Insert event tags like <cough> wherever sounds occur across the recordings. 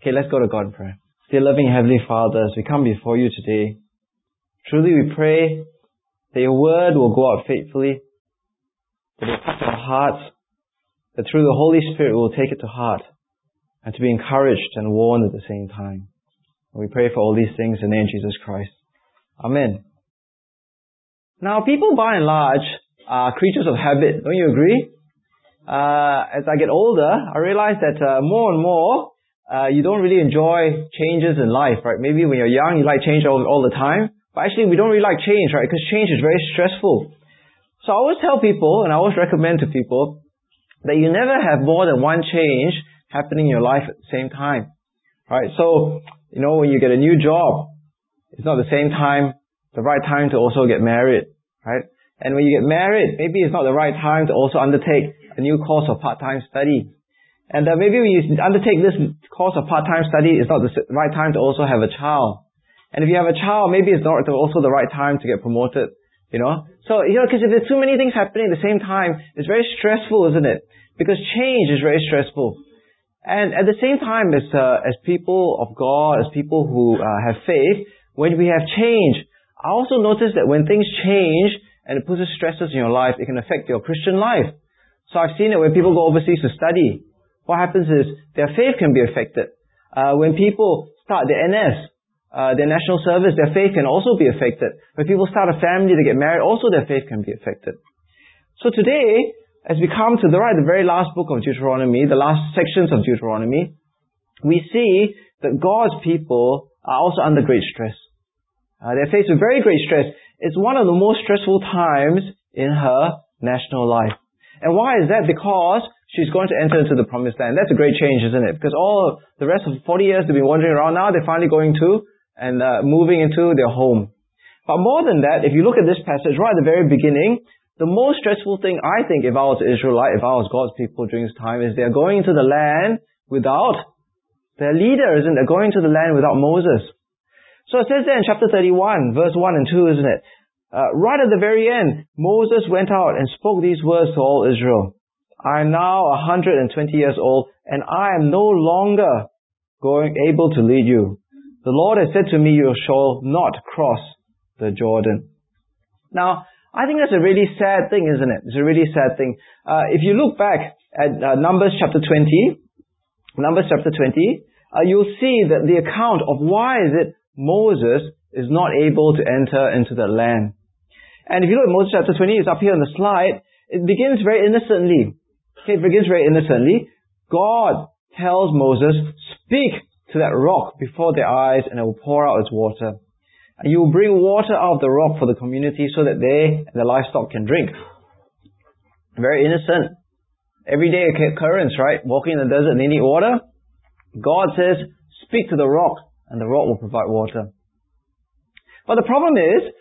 Okay, let's go to God in prayer. Dear loving Heavenly Father, as we come before you today, truly we pray that your word will go out faithfully, that it touch our hearts, that through the Holy Spirit we will take it to heart, and to be encouraged and warned at the same time. And we pray for all these things in the name of Jesus Christ. Amen. Now, people by and large are creatures of habit, don't you agree? Uh, as I get older, I realize that uh, more and more uh, you don't really enjoy changes in life, right? Maybe when you're young, you like change all, all the time. But actually, we don't really like change, right? Because change is very stressful. So I always tell people, and I always recommend to people, that you never have more than one change happening in your life at the same time. Right? So, you know, when you get a new job, it's not the same time, the right time to also get married. Right? And when you get married, maybe it's not the right time to also undertake a new course of part-time study. And uh, maybe when you undertake this course of part-time study, it's not the right time to also have a child. And if you have a child, maybe it's not also the right time to get promoted. You know? So, you know, because if there's too many things happening at the same time, it's very stressful, isn't it? Because change is very stressful. And at the same time, as, uh, as people of God, as people who uh, have faith, when we have change, I also notice that when things change and it puts stresses in your life, it can affect your Christian life. So I've seen it when people go overseas to study what happens is their faith can be affected. Uh, when people start the NS, uh, their national service, their faith can also be affected. When people start a family they get married, also their faith can be affected. So today, as we come to the right, the very last book of Deuteronomy, the last sections of Deuteronomy, we see that God's people are also under great stress. Uh, they're faced with very great stress. It's one of the most stressful times in her national life. And why is that? Because she's going to enter into the promised land. That's a great change, isn't it? Because all the rest of 40 years they've been wandering around, now they're finally going to and uh, moving into their home. But more than that, if you look at this passage right at the very beginning, the most stressful thing I think if I was Israelite, if I was God's people during this time, is they're going into the land without their leader, isn't it? They're going to the land without Moses. So it says there in chapter 31, verse 1 and 2, isn't it? Uh, right at the very end, Moses went out and spoke these words to all Israel. I am now 120 years old and I am no longer going able to lead you. The Lord has said to me, you shall not cross the Jordan. Now, I think that's a really sad thing, isn't it? It's a really sad thing. Uh, if you look back at uh, Numbers chapter 20, Numbers chapter 20, uh, you'll see that the account of why is it Moses is not able to enter into the land. And if you look at Moses chapter 20, it's up here on the slide, it begins very innocently. It begins very innocently. God tells Moses, speak to that rock before their eyes and it will pour out its water. And you will bring water out of the rock for the community so that they and the livestock can drink. Very innocent. Everyday occurrence, right? Walking in the desert they need water. God says, speak to the rock and the rock will provide water. But the problem is,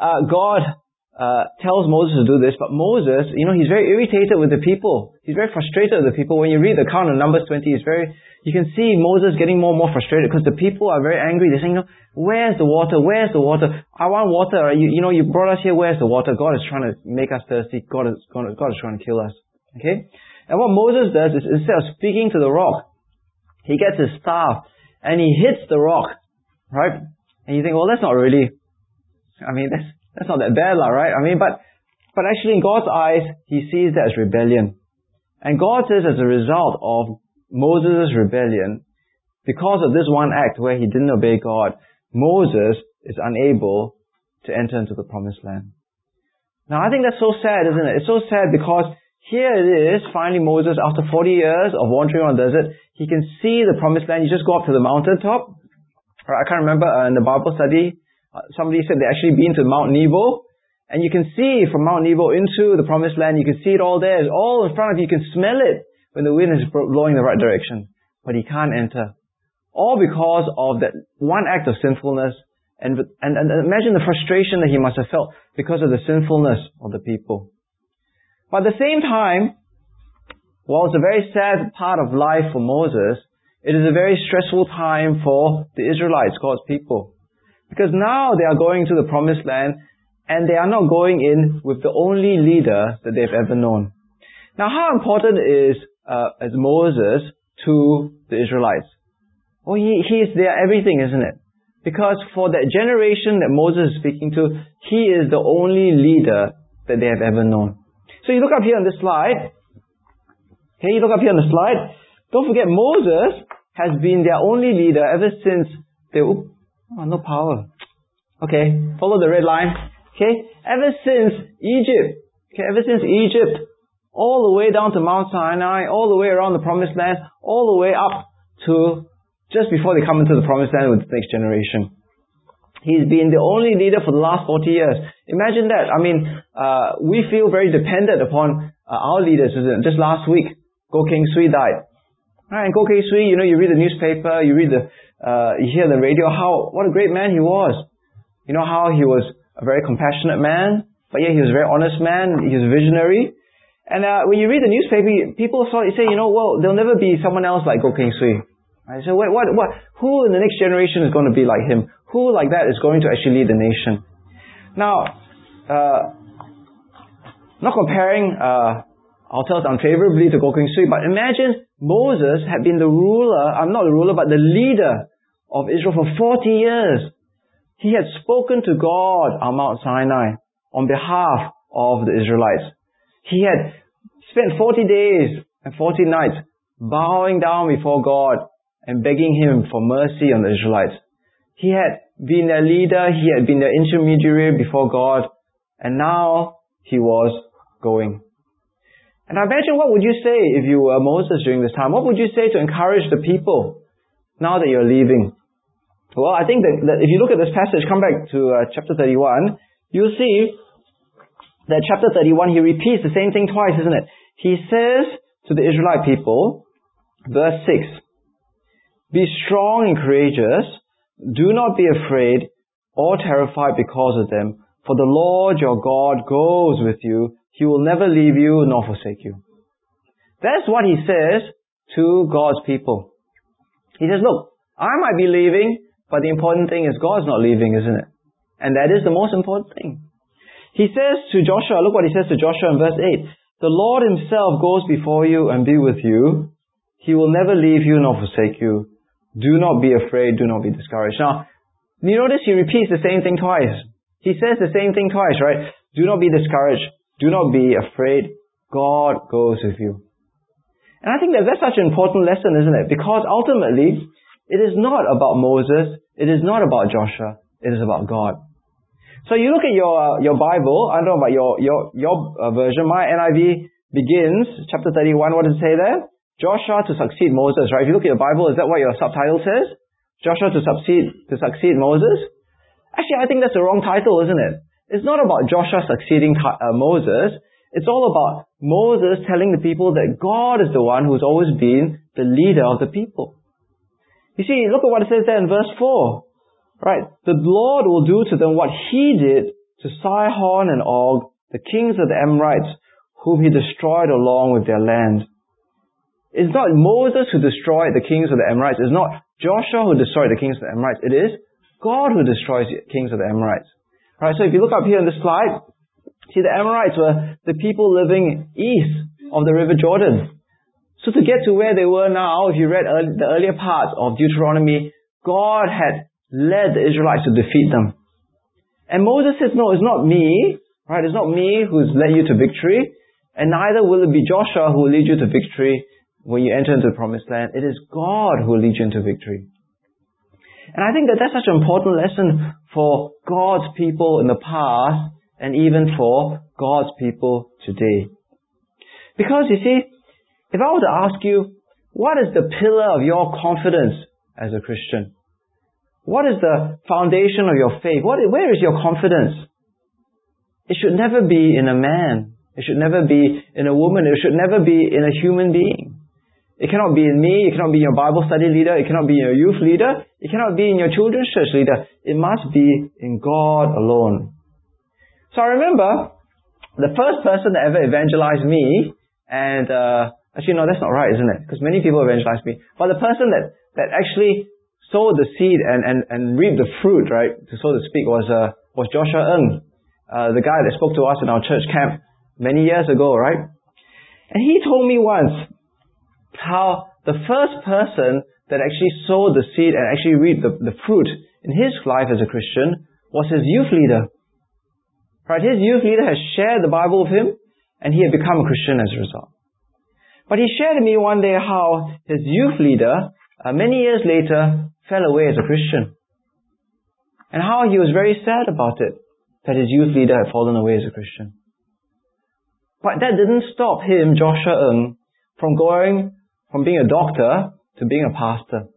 uh, God uh, tells Moses to do this, but Moses, you know, he's very irritated with the people. He's very frustrated with the people. When you read the account in Numbers 20, it's very, you can see Moses getting more and more frustrated because the people are very angry. They're saying, you know, where's the water? Where's the water? I want water. You, you know, you brought us here. Where's the water? God is trying to make us thirsty. God is, God, God is trying to kill us. Okay? And what Moses does is instead of speaking to the rock, he gets his staff and he hits the rock. Right? And you think, well, that's not really, I mean, that's, that's not that bad, right? I mean, but, but actually in God's eyes, He sees that as rebellion. And God says as a result of Moses' rebellion, because of this one act where he didn't obey God, Moses is unable to enter into the promised land. Now I think that's so sad, isn't it? It's so sad because here it is, finally Moses, after 40 years of wandering on the desert, he can see the promised land. You just go up to the mountaintop. I can't remember uh, in the Bible study, Uh, somebody said they actually been to Mount Nebo, and you can see from Mount Nebo into the promised land, you can see it all there, it's all in front of you, you can smell it when the wind is blowing the right direction. But he can't enter. All because of that one act of sinfulness, and, and, and imagine the frustration that he must have felt because of the sinfulness of the people. But at the same time, while it's a very sad part of life for Moses, it is a very stressful time for the Israelites, God's people. Because now they are going to the promised land and they are not going in with the only leader that they've ever known. Now how important is uh, as Moses to the Israelites? Oh, he, he is their everything, isn't it? Because for that generation that Moses is speaking to, he is the only leader that they have ever known. So you look up here on this slide. Okay, you look up here on the slide. Don't forget, Moses has been their only leader ever since they, oh, no power. Okay, follow the red line. Okay, ever since Egypt. Okay, ever since Egypt, all the way down to Mount Sinai, all the way around the promised land, all the way up to just before they come into the promised land with the next generation. He's been the only leader for the last 40 years. Imagine that. I mean, uh, we feel very dependent upon uh, our leaders. Just last week, Goh Keng Swee died. Right, and Goh Swee, you know, you read the newspaper, you read the, uh, you hear the radio, how, what a great man he was. You know how he was a very compassionate man, but yet he was a very honest man, he was visionary. And uh, when you read the newspaper, people sort of say, you know, well, there'll never be someone else like Goh Keng Swee. Right? So what, what, what, who in the next generation is going to be like him? Who like that is going to actually lead the nation? Now, uh, not comparing uh, ourselves unfavorably to Goh Keng Swee, but imagine Moses had been the ruler, I'm not the ruler, but the leader of Israel for 40 years. He had spoken to God on Mount Sinai on behalf of the Israelites. He had spent 40 days and 40 nights bowing down before God and begging him for mercy on the Israelites. He had been their leader, he had been their intermediary before God, and now he was going. And I imagine what would you say if you were Moses during this time? What would you say to encourage the people now that you're leaving? Well, I think that, that if you look at this passage, come back to uh, chapter 31, you'll see that chapter 31, he repeats the same thing twice, isn't it? He says to the Israelite people, verse 6, be strong and courageous. Do not be afraid or terrified because of them, for the Lord your God goes with you. He will never leave you nor forsake you. That's what he says to God's people. He says, look, I might be leaving, but the important thing is God's not leaving, isn't it? And that is the most important thing. He says to Joshua, look what he says to Joshua in verse 8. The Lord himself goes before you and be with you. He will never leave you nor forsake you. Do not be afraid, do not be discouraged. Now, you notice he repeats the same thing twice. He says the same thing twice, right? Do not be discouraged. Do not be afraid. God goes with you. And I think that that's such an important lesson, isn't it? Because ultimately, it is not about Moses. It is not about Joshua. It is about God. So you look at your uh, your Bible. I don't know about your your your uh, version. My NIV begins chapter thirty one. What does it say there? Joshua to succeed Moses, right? If you look at your Bible, is that what your subtitle says? Joshua to succeed, to succeed Moses? Actually, I think that's the wrong title, isn't it? It's not about Joshua succeeding uh, Moses. It's all about Moses telling the people that God is the one who's always been the leader of the people. You see, look at what it says there in verse 4. Right? The Lord will do to them what He did to Sihon and Og, the kings of the Amorites, whom He destroyed along with their land. It's not Moses who destroyed the kings of the Amorites. It's not Joshua who destroyed the kings of the Amorites. It is God who destroys the kings of the Amorites. Right, so if you look up here on the slide, see the Amorites were the people living east of the river Jordan. So to get to where they were now, if you read early, the earlier parts of Deuteronomy, God had led the Israelites to defeat them. And Moses says, no, it's not me, right? It's not me who's led you to victory, and neither will it be Joshua who will lead you to victory when you enter into the promised land, it is God who will lead you into victory. And I think that that's such an important lesson for God's people in the past and even for God's people today. Because you see, if I were to ask you, what is the pillar of your confidence as a Christian? What is the foundation of your faith? What, where is your confidence? It should never be in a man. It should never be in a woman. It should never be in a human being. It cannot be in me, it cannot be in your Bible study leader, it cannot be in your youth leader, it cannot be in your children's church leader. It must be in God alone. So I remember the first person that ever evangelized me, and uh, actually no, that's not right, isn't it? Because many people evangelized me. But the person that, that actually sowed the seed and, and, and reaped the fruit, right, to so to speak, was, uh, was Joshua Ng, uh, the guy that spoke to us in our church camp many years ago, right? And he told me once how the first person that actually sowed the seed and actually reaped the, the fruit in his life as a Christian was his youth leader. Right? His youth leader has shared the Bible with him and he had become a Christian as a result. But he shared with me one day how his youth leader, uh, many years later, fell away as a Christian. And how he was very sad about it, that his youth leader had fallen away as a Christian. But that didn't stop him, Joshua Ng, from going from being a doctor to being a pastor.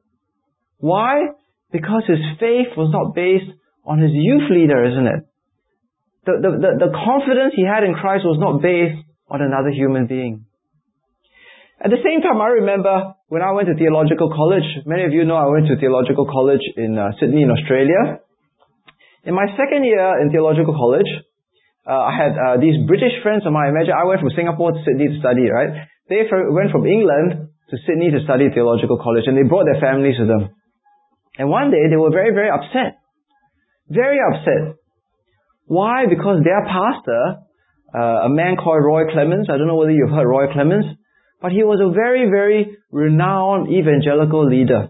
Why? Because his faith was not based on his youth leader, isn't it? The, the, the, the confidence he had in Christ was not based on another human being. At the same time, I remember when I went to theological college, many of you know I went to theological college in uh, Sydney in Australia. In my second year in theological college, uh, I had uh, these British friends of mine. Imagine I went from Singapore to Sydney to study, right? They went from England to Sydney to study theological college and they brought their families with them. And one day they were very, very upset. Very upset. Why? Because their pastor, uh, a man called Roy Clements, I don't know whether you've heard Roy Clements, but he was a very, very renowned evangelical leader.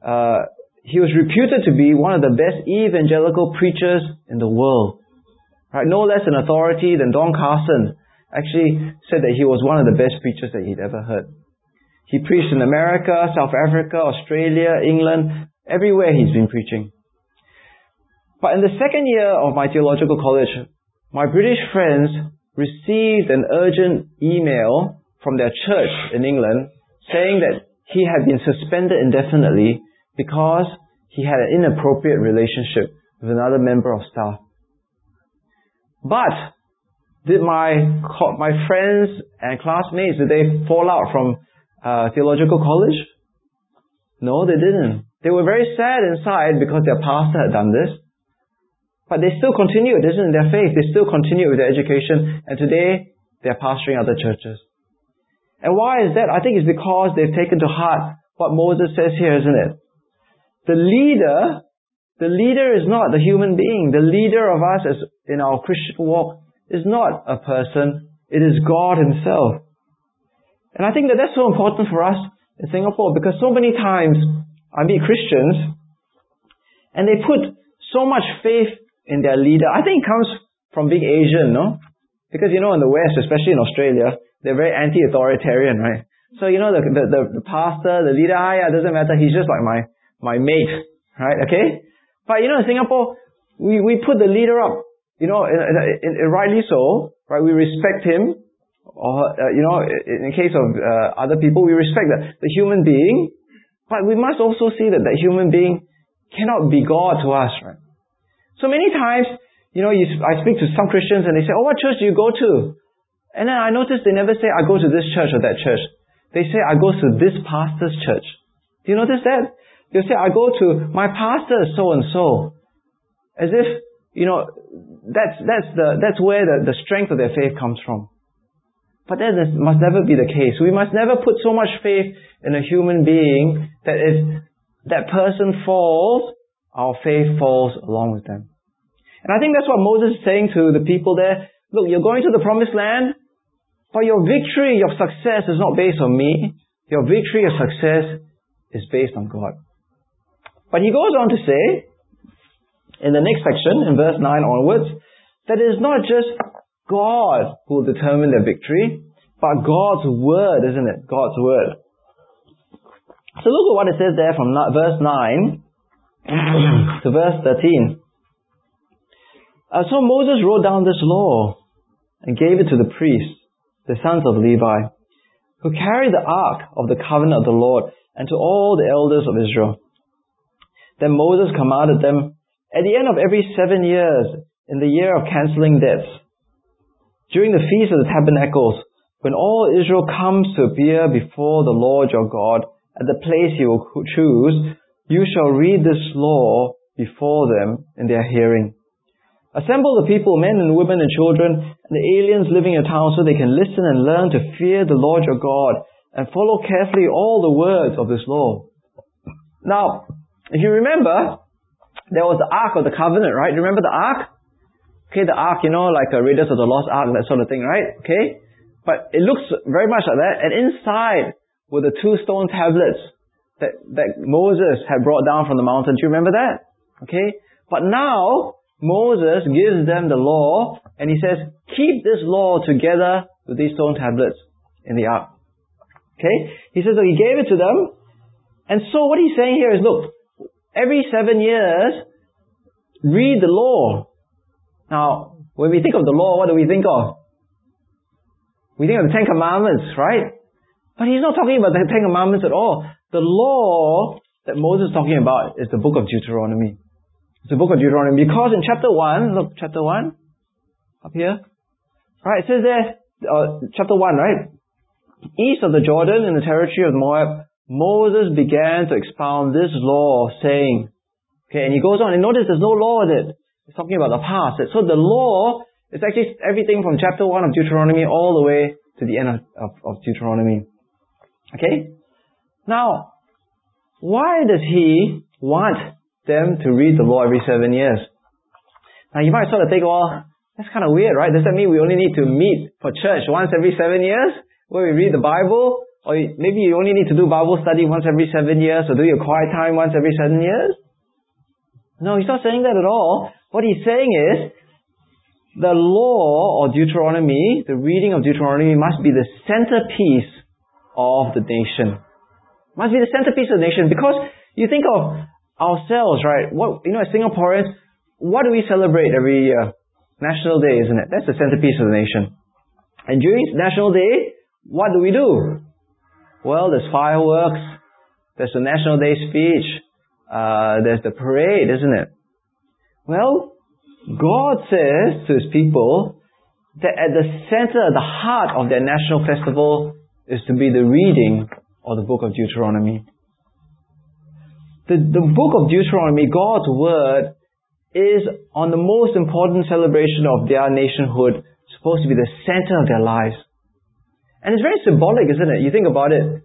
Uh, he was reputed to be one of the best evangelical preachers in the world. Right? No less an authority than Don Carson actually said that he was one of the best preachers that he'd ever heard. He preached in America, South Africa, Australia, England, everywhere he's been preaching. But in the second year of my theological college, my British friends received an urgent email from their church in England saying that he had been suspended indefinitely because he had an inappropriate relationship with another member of staff. But did my my friends and classmates did they fall out from uh, theological college? No, they didn't. They were very sad inside because their pastor had done this. But they still continued, isn't in their faith? They still continued with their education, and today they're pastoring other churches. And why is that? I think it's because they've taken to heart what Moses says here, isn't it? The leader, the leader is not the human being. The leader of us as in our Christian walk is not a person. It is God Himself. And I think that that's so important for us in Singapore because so many times I meet Christians and they put so much faith in their leader. I think it comes from being Asian, no? Because you know in the West, especially in Australia, they're very anti-authoritarian, right? So, you know, the, the, the, the pastor, the leader, ah, yeah, doesn't matter. He's just like my, my mate, right? Okay? But, you know, in Singapore, we, we put the leader up, you know, in, in, in, rightly so, right? We respect him, or, uh, you know, in, in case of uh, other people, we respect the, the human being, but we must also see that that human being cannot be God to us, right? So many times, you know, you, I speak to some Christians and they say, oh, what church do you go to? And then I notice they never say, I go to this church or that church. They say, I go to this pastor's church. Do you notice that? They'll say, I go to my pastor so and so. As if, you know, that's, that's the, that's where the, the strength of their faith comes from. But that must never be the case. We must never put so much faith in a human being that if that person falls, our faith falls along with them. And I think that's what Moses is saying to the people there. Look, you're going to the promised land. But your victory, your success is not based on me. Your victory, your success is based on God. But he goes on to say, in the next section, in verse 9 onwards, that it is not just God who will determine the victory, but God's word, isn't it? God's word. So look at what it says there from verse 9 <clears throat> to verse 13. Uh, so Moses wrote down this law and gave it to the priests the sons of Levi, who carried the ark of the covenant of the Lord, and to all the elders of Israel. Then Moses commanded them, at the end of every seven years, in the year of canceling debts, during the feast of the tabernacles, when all Israel comes to appear before the Lord your God at the place he will choose, you shall read this law before them in their hearing. Assemble the people, men and women and children, and the aliens living in town so they can listen and learn to fear the Lord your God and follow carefully all the words of this law. Now, if you remember, there was the Ark of the Covenant, right? Remember the Ark? Okay, the Ark, you know, like a Raiders of the Lost Ark, that sort of thing, right? Okay? But it looks very much like that. And inside were the two stone tablets that, that Moses had brought down from the mountain. Do you remember that? Okay? But now, Moses gives them the law and he says, keep this law together with these stone tablets in the ark. Okay? He says he gave it to them. And so what he's saying here is, look, every seven years, read the law. Now, when we think of the law, what do we think of? We think of the Ten Commandments, right? But he's not talking about the Ten Commandments at all. The law that Moses is talking about is the book of Deuteronomy. It's the book of Deuteronomy. Because in chapter 1, look, chapter 1, up here. Right, it says there, uh, chapter 1, right? East of the Jordan in the territory of Moab, Moses began to expound this law, saying, okay, and he goes on, and notice there's no law in it. It's talking about the past. So the law is actually everything from chapter 1 of Deuteronomy all the way to the end of, of, of Deuteronomy. Okay? Now, why does he want them to read the law every seven years? Now you might sort of think, well, that's kind of weird, right? Does that mean we only need to meet for church once every seven years? Where we read the Bible? Or maybe you only need to do Bible study once every seven years, or do your quiet time once every seven years? No, he's not saying that at all. What he's saying is, the law or Deuteronomy, the reading of Deuteronomy must be the centerpiece of the nation. Must be the centerpiece of the nation because you think of ourselves, right? What, you know, as Singaporeans, what do we celebrate every year? National Day, isn't it? That's the centerpiece of the nation. And during National Day, what do we do? Well, there's fireworks, there's the National Day speech, uh, there's the parade, isn't it? Well, God says to His people that at the center, at the heart of their national festival is to be the reading of the book of Deuteronomy. The, the book of Deuteronomy, God's Word, is on the most important celebration of their nationhood supposed to be the center of their lives. And it's very symbolic, isn't it? You think about it.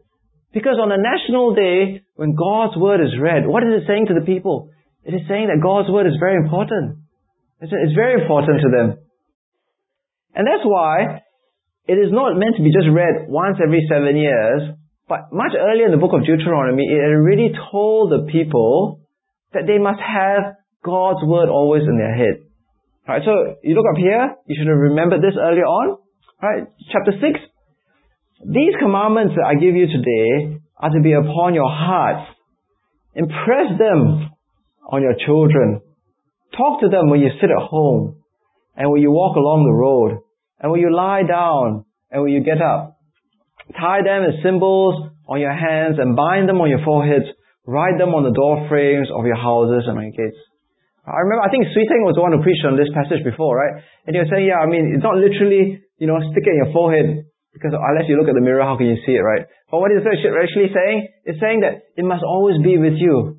Because on a national day, when God's Word is read, what is it saying to the people? It is saying that God's Word is very important. It's, very important to them. And that's why it is not meant to be just read once every seven years, but much earlier in the book of Deuteronomy, it already told the people that they must have God's word always in their head. Right, so you look up here, you should have remembered this earlier on. Right, chapter 6. These commandments that I give you today are to be upon your hearts. Impress them on your children. Talk to them when you sit at home and when you walk along the road and when you lie down and when you get up. Tie them as symbols on your hands and bind them on your foreheads. Write them on the door frames of your houses and your gates. I remember, I think Swee Teng was the one who preached on this passage before, right? And he was saying, yeah, I mean, it's not literally, you know, stick it in your forehead, because unless you look at the mirror, how can you see it, right? But what is actually saying? It's saying that it must always be with you.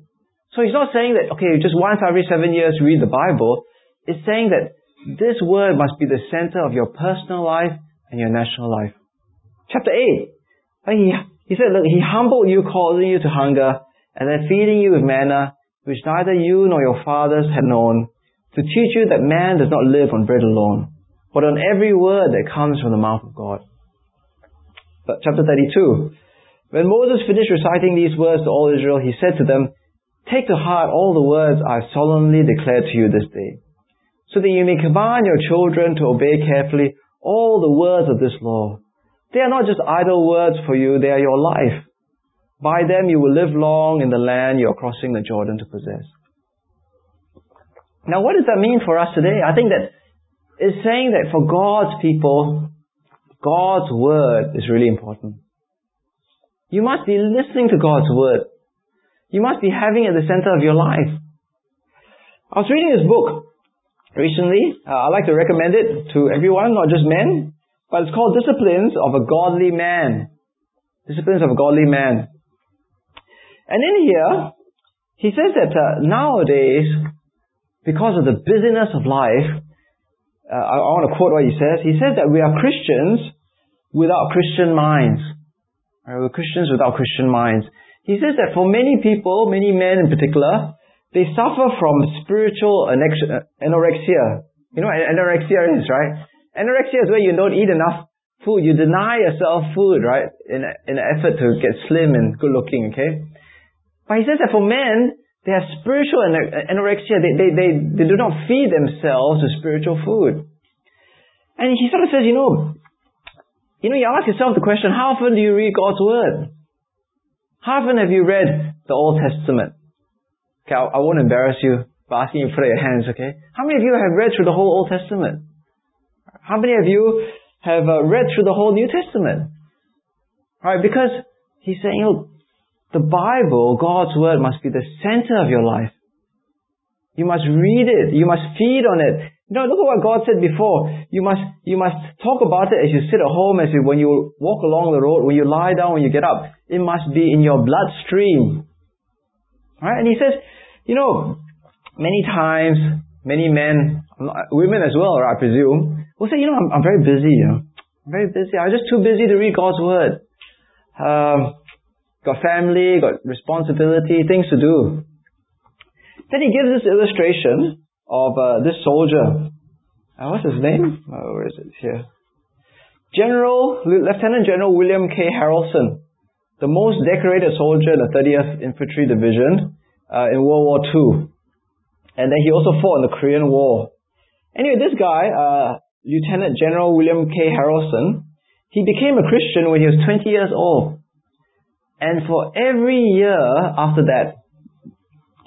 So he's not saying that, okay, just once every seven years read the Bible. It's saying that this word must be the center of your personal life and your national life. Chapter 8. He, he said, look, he humbled you, causing you to hunger, and then feeding you with manna, which neither you nor your fathers had known, to teach you that man does not live on bread alone, but on every word that comes from the mouth of God. But chapter 32. When Moses finished reciting these words to all Israel, he said to them, Take to heart all the words I solemnly declare to you this day, so that you may command your children to obey carefully all the words of this law. They are not just idle words for you, they are your life. By them you will live long in the land you are crossing the Jordan to possess. Now what does that mean for us today? I think that it's saying that for God's people, God's word is really important. You must be listening to God's word. You must be having at the center of your life. I was reading this book recently. Uh, I'd like to recommend it to everyone, not just men. But it's called Disciplines of a Godly Man. Disciplines of a Godly Man. And in here, he says that uh, nowadays, because of the busyness of life, uh, I, I want to quote what he says. He says that we are Christians without Christian minds. Right, we're Christians without Christian minds. He says that for many people, many men in particular, they suffer from spiritual uh, anorexia. You know what anorexia is, right? Anorexia is where you don't eat enough food. You deny yourself food, right? In, in an effort to get slim and good looking, okay? But he says that for men, they have spiritual uh, anorexia. They, they, they, they do not feed themselves with spiritual food. And he sort of says, you know, you know, you ask yourself the question, how often do you read God's Word? How often have you read the Old Testament? Okay, I, I won't embarrass you by asking you to put your hands, okay? How many of you have read through the whole Old Testament? How many of you have uh, read through the whole New Testament? Right, because he's saying, look, the Bible, God's Word, must be the center of your life. You must read it. You must feed on it. No, look at what God said before. You must, you must talk about it as you sit at home, as you, when you walk along the road, when you lie down, when you get up. It must be in your bloodstream. Right? And he says, you know, many times, many men, women as well, I presume, will say, you know, I'm, I'm very busy, you know. I'm very busy. I'm just too busy to read God's Word. Um, got family, got responsibility, things to do. Then he gives this illustration of uh, this soldier. Uh, what's his name? Uh, where is it here? General, Lieutenant General William K. Harrison, the most decorated soldier in the 30th Infantry Division uh, in World War II. And then he also fought in the Korean War. Anyway, this guy, uh, Lieutenant General William K. Harrison, he became a Christian when he was 20 years old. And for every year after that,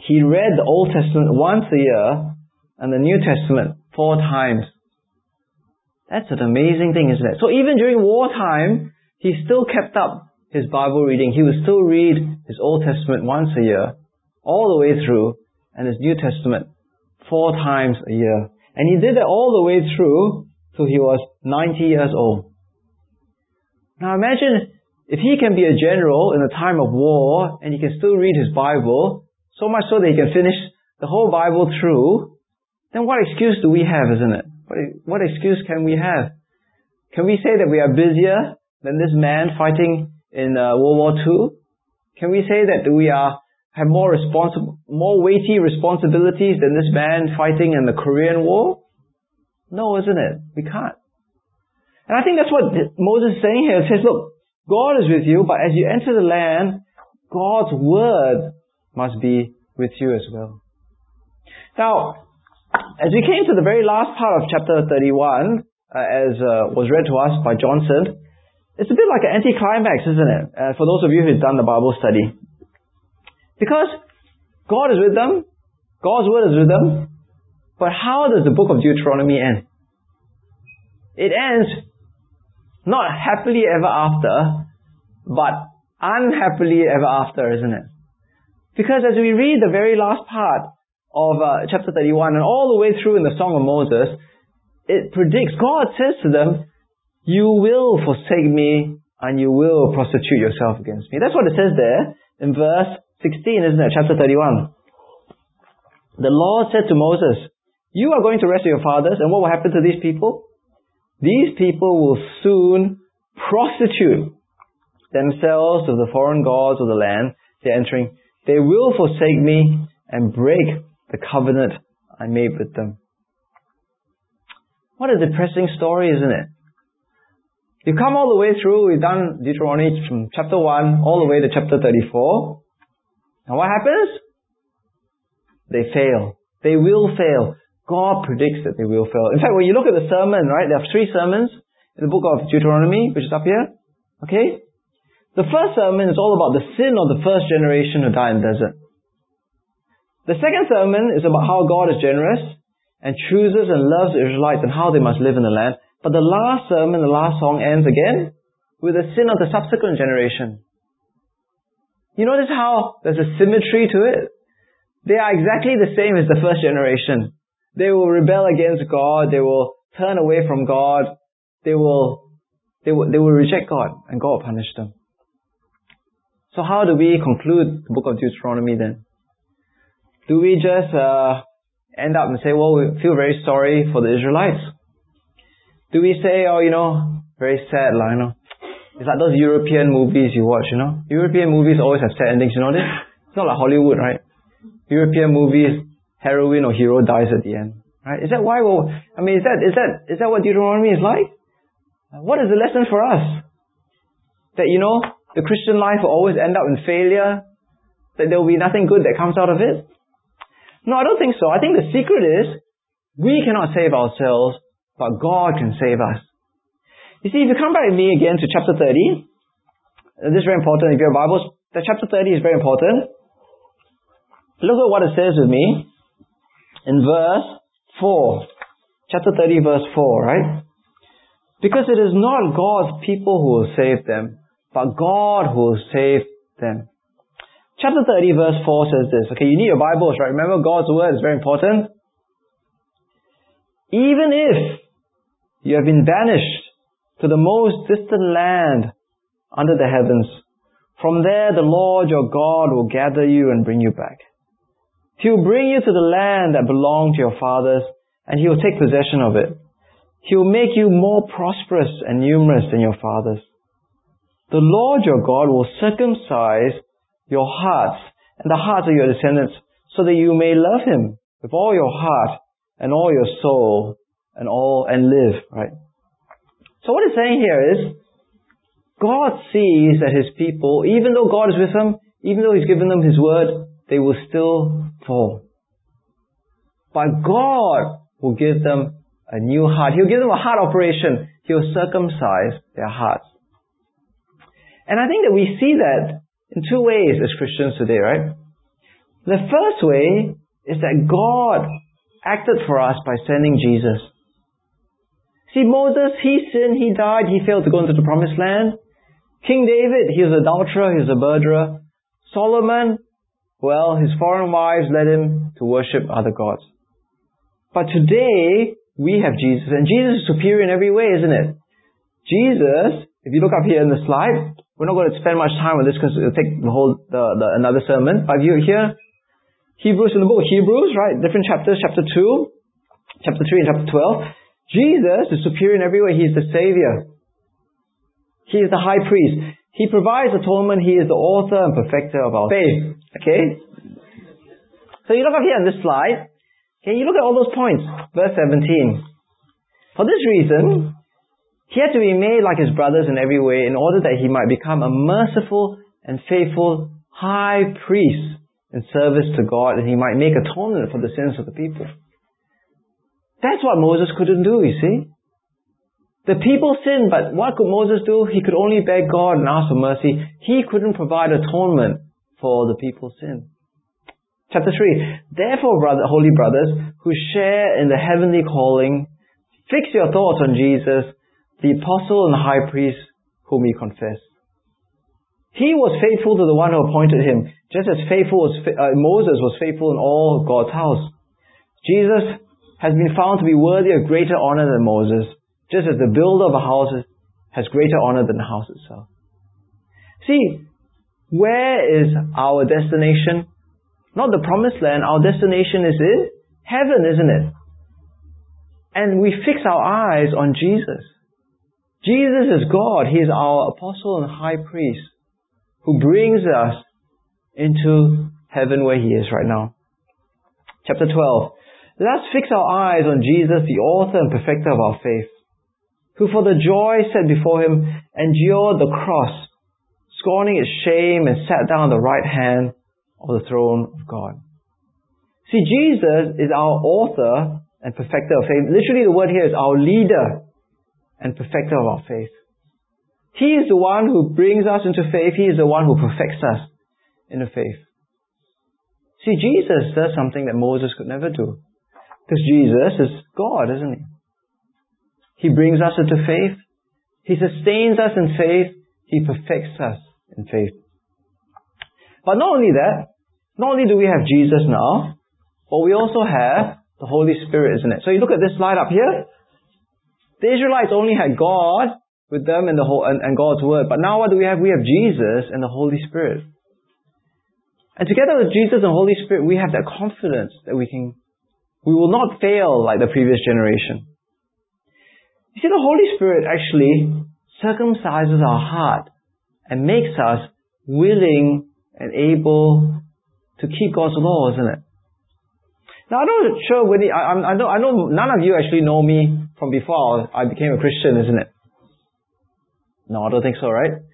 he read the Old Testament once a year and the New Testament four times. That's an amazing thing, isn't it? So even during wartime, he still kept up his Bible reading. He would still read his Old Testament once a year, all the way through, and his New Testament four times a year. And he did that all the way through till he was 90 years old. Now imagine if he can be a general in a time of war and he can still read his Bible, so much so that he can finish the whole Bible through, then what excuse do we have, isn't it? What, what excuse can we have? Can we say that we are busier than this man fighting in uh, World War II? Can we say that we are have more responsible, more weighty responsibilities than this man fighting in the Korean War? No, isn't it? We can't. And I think that's what Moses is saying here. It says, look, God is with you, but as you enter the land, God's word must be with you as well. Now, as we came to the very last part of chapter 31, uh, as uh, was read to us by Johnson, it's a bit like an anticlimax, isn't it? Uh, for those of you who've done the Bible study. Because God is with them, God's word is with them, but how does the book of Deuteronomy end? It ends not happily ever after, but unhappily ever after, isn't it? Because as we read the very last part, of uh, chapter 31 and all the way through in the Song of Moses, it predicts, God says to them, you will forsake me and you will prostitute yourself against me. That's what it says there in verse 16, isn't it? Chapter 31. The Lord said to Moses, you are going to rest with your fathers and what will happen to these people? These people will soon prostitute themselves to the foreign gods of the land they're entering. They will forsake me and break the covenant I made with them. What a depressing story, isn't it? You come all the way through, we've done Deuteronomy from chapter 1 all the way to chapter 34. And what happens? They fail. They will fail. God predicts that they will fail. In fact, when you look at the sermon, right, there are three sermons in the book of Deuteronomy, which is up here. Okay? The first sermon is all about the sin of the first generation who died in the desert. The second sermon is about how God is generous and chooses and loves the Israelites and how they must live in the land. But the last sermon, the last song ends again with the sin of the subsequent generation. You notice how there's a symmetry to it? They are exactly the same as the first generation. They will rebel against God. They will turn away from God. They will, they will, they will reject God and God will punish them. So how do we conclude the book of Deuteronomy then? Do we just uh, end up and say, well, we feel very sorry for the Israelites? Do we say, oh, you know, very sad, like, you know, it's like those European movies you watch, you know? European movies always have sad endings, you know this? It's not like Hollywood, right? European movies, heroine or hero dies at the end. Right? Is that why we I mean, is that, is that, is that what Deuteronomy is like? What is the lesson for us? That, you know, the Christian life will always end up in failure, That there will be nothing good that comes out of it? No, I don't think so. I think the secret is we cannot save ourselves, but God can save us. You see, if you come back with me again to chapter 30, uh, this is very important. If you have Bibles, the chapter 30 is very important. Look at what it says with me in verse 4. Chapter 30 verse 4, right? Because it is not God's people who will save them, but God who will save them. Chapter 30 verse 4 says this. Okay, you need your Bibles, right? Remember God's word is very important. Even if you have been banished to the most distant land under the heavens, from there the Lord your God will gather you and bring you back. He will bring you to the land that belonged to your fathers, and he will take possession of it. He will make you more prosperous and numerous than your fathers. The Lord your God will circumcise your hearts and the hearts of your descendants so that you may love him with all your heart and all your soul and all and live, right? So what it's saying here is God sees that his people, even though God is with them, even though he's given them his word, they will still fall. But God will give them a new heart. He'll give them a heart operation. He'll circumcise their hearts. And I think that we see that in two ways as Christians today, right? The first way is that God acted for us by sending Jesus. See, Moses, he sinned, he died, he failed to go into the promised land. King David, he was an adulterer, he was a murderer. Solomon, well, his foreign wives led him to worship other gods. But today, we have Jesus, and Jesus is superior in every way, isn't it? Jesus, if you look up here in the slide, we're not going to spend much time on this because it'll take the whole, the, the, another sermon. But you here, Hebrews in the book of Hebrews, right? Different chapters, chapter 2, chapter 3 and chapter 12. Jesus is superior in every way. He is the Savior. He is the High Priest. He provides atonement. He is the author and perfecter of our faith. Okay? So you look up here on this slide. Okay, you look at all those points. Verse 17. For this reason, he had to be made like his brothers in every way in order that he might become a merciful and faithful high priest in service to God and he might make atonement for the sins of the people. That's what Moses couldn't do, you see. The people sinned, but what could Moses do? He could only beg God and ask for mercy. He couldn't provide atonement for the people's sin. Chapter 3. Therefore, brother, holy brothers, who share in the heavenly calling, fix your thoughts on Jesus, the apostle and high priest whom he confessed. He was faithful to the one who appointed him, just as faithful as uh, Moses was faithful in all God's house. Jesus has been found to be worthy of greater honor than Moses, just as the builder of a house has greater honor than the house itself. See, where is our destination? Not the promised land, our destination is in heaven, isn't it? And we fix our eyes on Jesus. Jesus is God. He is our apostle and high priest who brings us into heaven where he is right now. Chapter 12. Let us fix our eyes on Jesus, the author and perfecter of our faith, who for the joy set before him endured the cross, scorning its shame and sat down on the right hand of the throne of God. See, Jesus is our author and perfecter of faith. Literally the word here is our leader and perfecter of our faith. He is the one who brings us into faith. He is the one who perfects us in the faith. See, Jesus does something that Moses could never do. Because Jesus is God, isn't he? He brings us into faith. He sustains us in faith. He perfects us in faith. But not only that, not only do we have Jesus now, but we also have the Holy Spirit, isn't it? So you look at this slide up here. The Israelites only had God with them and the whole and, and God's word. But now what do we have? We have Jesus and the Holy Spirit. And together with Jesus and Holy Spirit, we have that confidence that we can, we will not fail like the previous generation. You see, the Holy Spirit actually circumcises our heart and makes us willing and able to keep God's law, isn't it? Now, I'm not sure when I, I, know, I know none of you actually know me from before I became a Christian, isn't it? No, I don't think so, right?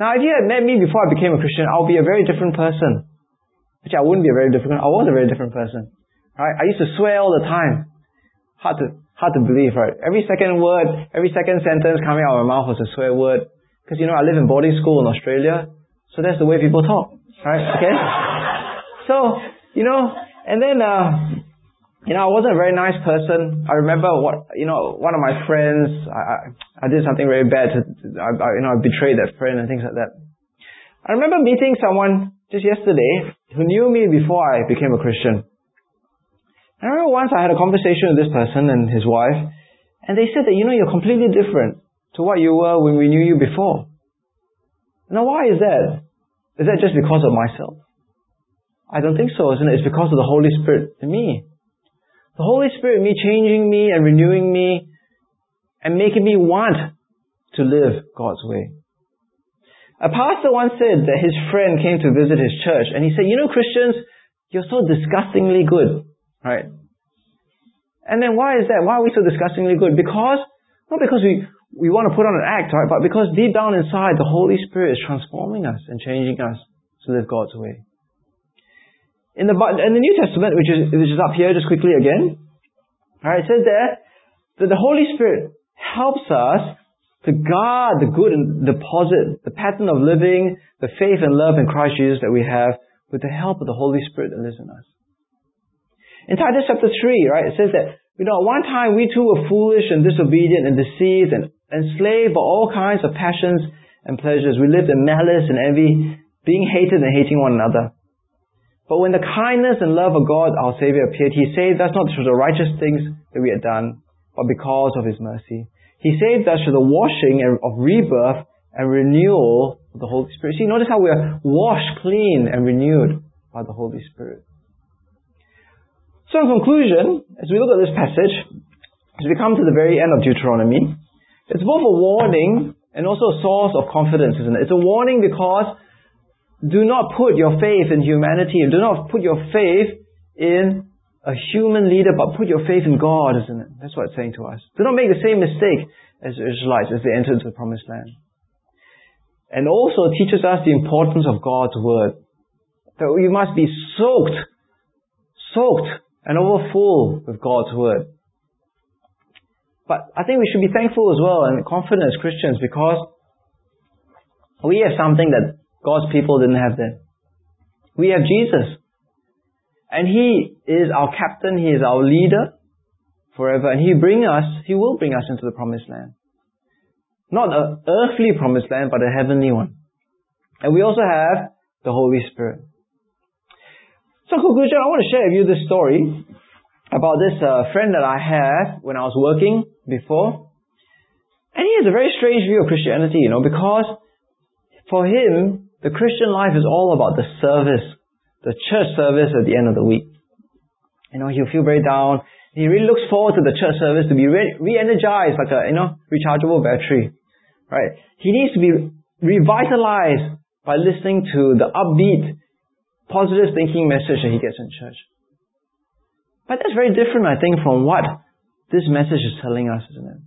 Now, if you had met me before I became a Christian, I'll be a very different person. Which I wouldn't be a very different, I was a very different person. Right? I used to swear all the time. Hard to, hard to believe, right? Every second word, every second sentence coming out of my mouth was a swear word. Because, you know, I live in boarding school in Australia, so that's the way people talk. Right? Okay? <laughs> so, you know, and then, uh, you know, I wasn't a very nice person. I remember what, you know, one of my friends, I, I, I did something very bad to, I, I, you know, I betrayed that friend and things like that. I remember meeting someone just yesterday who knew me before I became a Christian. I remember once I had a conversation with this person and his wife, and they said that, you know, you're completely different to what you were when we knew you before. Now why is that? Is that just because of myself? I don't think so, isn't it? It's because of the Holy Spirit in me. The Holy Spirit, me changing me and renewing me and making me want to live God's way. A pastor once said that his friend came to visit his church and he said, you know Christians, you're so disgustingly good. Right? And then why is that? Why are we so disgustingly good? Because, not because we, we want to put on an act, right? But because deep down inside, the Holy Spirit is transforming us and changing us to live God's way. In the, in the New Testament, which is, which is up here just quickly again, right, it says there that the Holy Spirit helps us to guard the good and deposit the pattern of living, the faith and love in Christ Jesus that we have with the help of the Holy Spirit that lives in us. In Titus chapter 3, right, it says that, you know, at one time we too were foolish and disobedient and deceived and enslaved by all kinds of passions and pleasures. We lived in malice and envy, being hated and hating one another. But when the kindness and love of God, our Savior, appeared, He saved us not through the righteous things that we had done, but because of His mercy. He saved us through the washing of rebirth and renewal of the Holy Spirit. See, notice how we are washed clean and renewed by the Holy Spirit. So in conclusion, as we look at this passage, as we come to the very end of Deuteronomy, it's both a warning and also a source of confidence, isn't it? It's a warning because do not put your faith in humanity. Do not put your faith in a human leader, but put your faith in God, isn't it? That's what it's saying to us. Do not make the same mistake as the Israelites as they entered into the promised land. And also teaches us the importance of God's word. That we must be soaked, soaked and overfull with God's word. But I think we should be thankful as well and confident as Christians because we have something that God's people didn't have that. We have Jesus. And He is our captain, He is our leader forever, and He bring us, He will bring us into the promised land. Not an earthly promised land, but a heavenly one. And we also have the Holy Spirit. So conclusion, I want to share with you this story about this uh, friend that I had when I was working before. And he has a very strange view of Christianity, you know, because for him, the Christian life is all about the service, the church service at the end of the week. You know, he'll feel very down. He really looks forward to the church service to be re-energized like a, you know, rechargeable battery. Right? He needs to be revitalized by listening to the upbeat, positive thinking message that he gets in church. But that's very different, I think, from what this message is telling us, isn't it?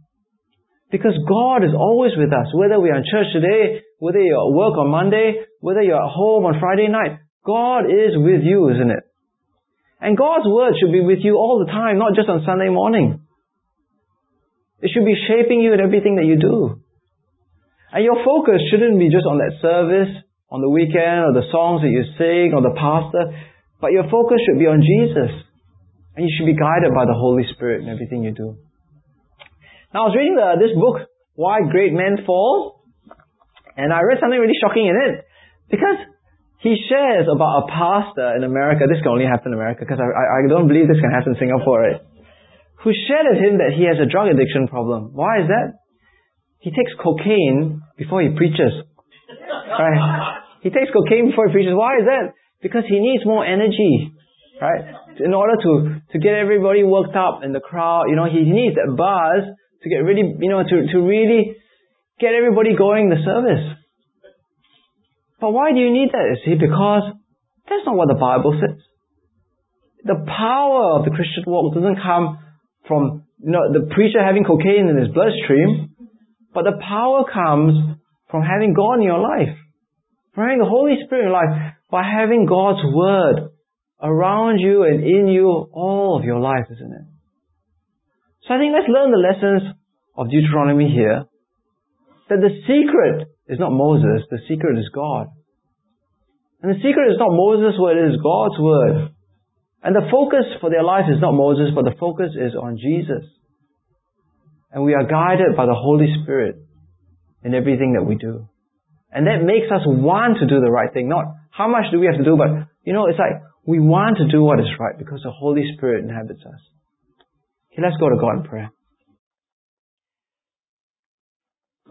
Because God is always with us. Whether we are in church today, whether you're at work on Monday, whether you're at home on Friday night, God is with you, isn't it? And God's word should be with you all the time, not just on Sunday morning. It should be shaping you in everything that you do. And your focus shouldn't be just on that service, on the weekend, or the songs that you sing, or the pastor, but your focus should be on Jesus. And you should be guided by the Holy Spirit in everything you do. Now I was reading the, this book, Why Great Men Fall, and I read something really shocking in it. Because he shares about a pastor in America, this can only happen in America because I, I, I don't believe this can happen in Singapore, right? Who shared with him that he has a drug addiction problem. Why is that? He takes cocaine before he preaches. Right? He takes cocaine before he preaches. Why is that? Because he needs more energy. Right? In order to, to get everybody worked up in the crowd, you know, he needs that buzz to get really, you know, to, to really get everybody going the service. But why do you need that? You See, because that's not what the Bible says. The power of the Christian walk doesn't come from you know, the preacher having cocaine in his bloodstream, but the power comes from having God in your life, from having the Holy Spirit in your life, by having God's Word around you and in you all of your life, isn't it? So I think let's learn the lessons of Deuteronomy here. That the secret is not Moses, the secret is God. And the secret is not Moses' word, it is God's word. And the focus for their lives is not Moses, but the focus is on Jesus. And we are guided by the Holy Spirit in everything that we do. And that makes us want to do the right thing. Not how much do we have to do, but you know, it's like we want to do what is right because the Holy Spirit inhabits us. Okay, let's go to God in prayer.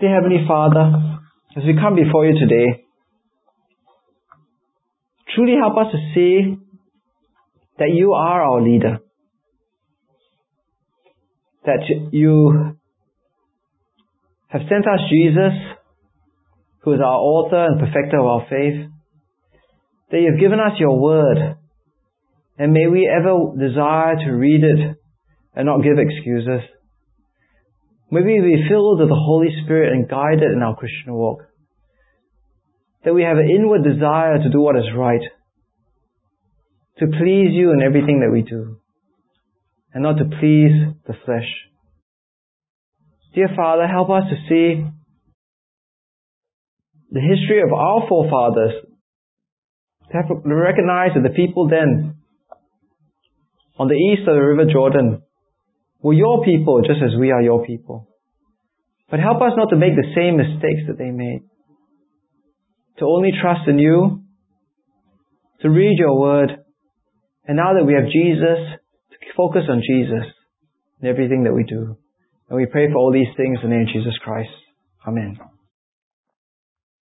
Dear Heavenly Father, as we come before you today, truly help us to see that you are our leader. That you have sent us Jesus, who is our author and perfecter of our faith. That you have given us your word. And may we ever desire to read it and not give excuses. May we be filled with the Holy Spirit and guided in our Christian walk. That we have an inward desire to do what is right. To please you in everything that we do. And not to please the flesh. Dear Father, help us to see the history of our forefathers. To, have, to recognize that the people then on the east of the river Jordan were your people just as we are your people. But help us not to make the same mistakes that they made. To only trust in you, to read your word, and now that we have Jesus, to focus on Jesus in everything that we do. And we pray for all these things in the name of Jesus Christ. Amen.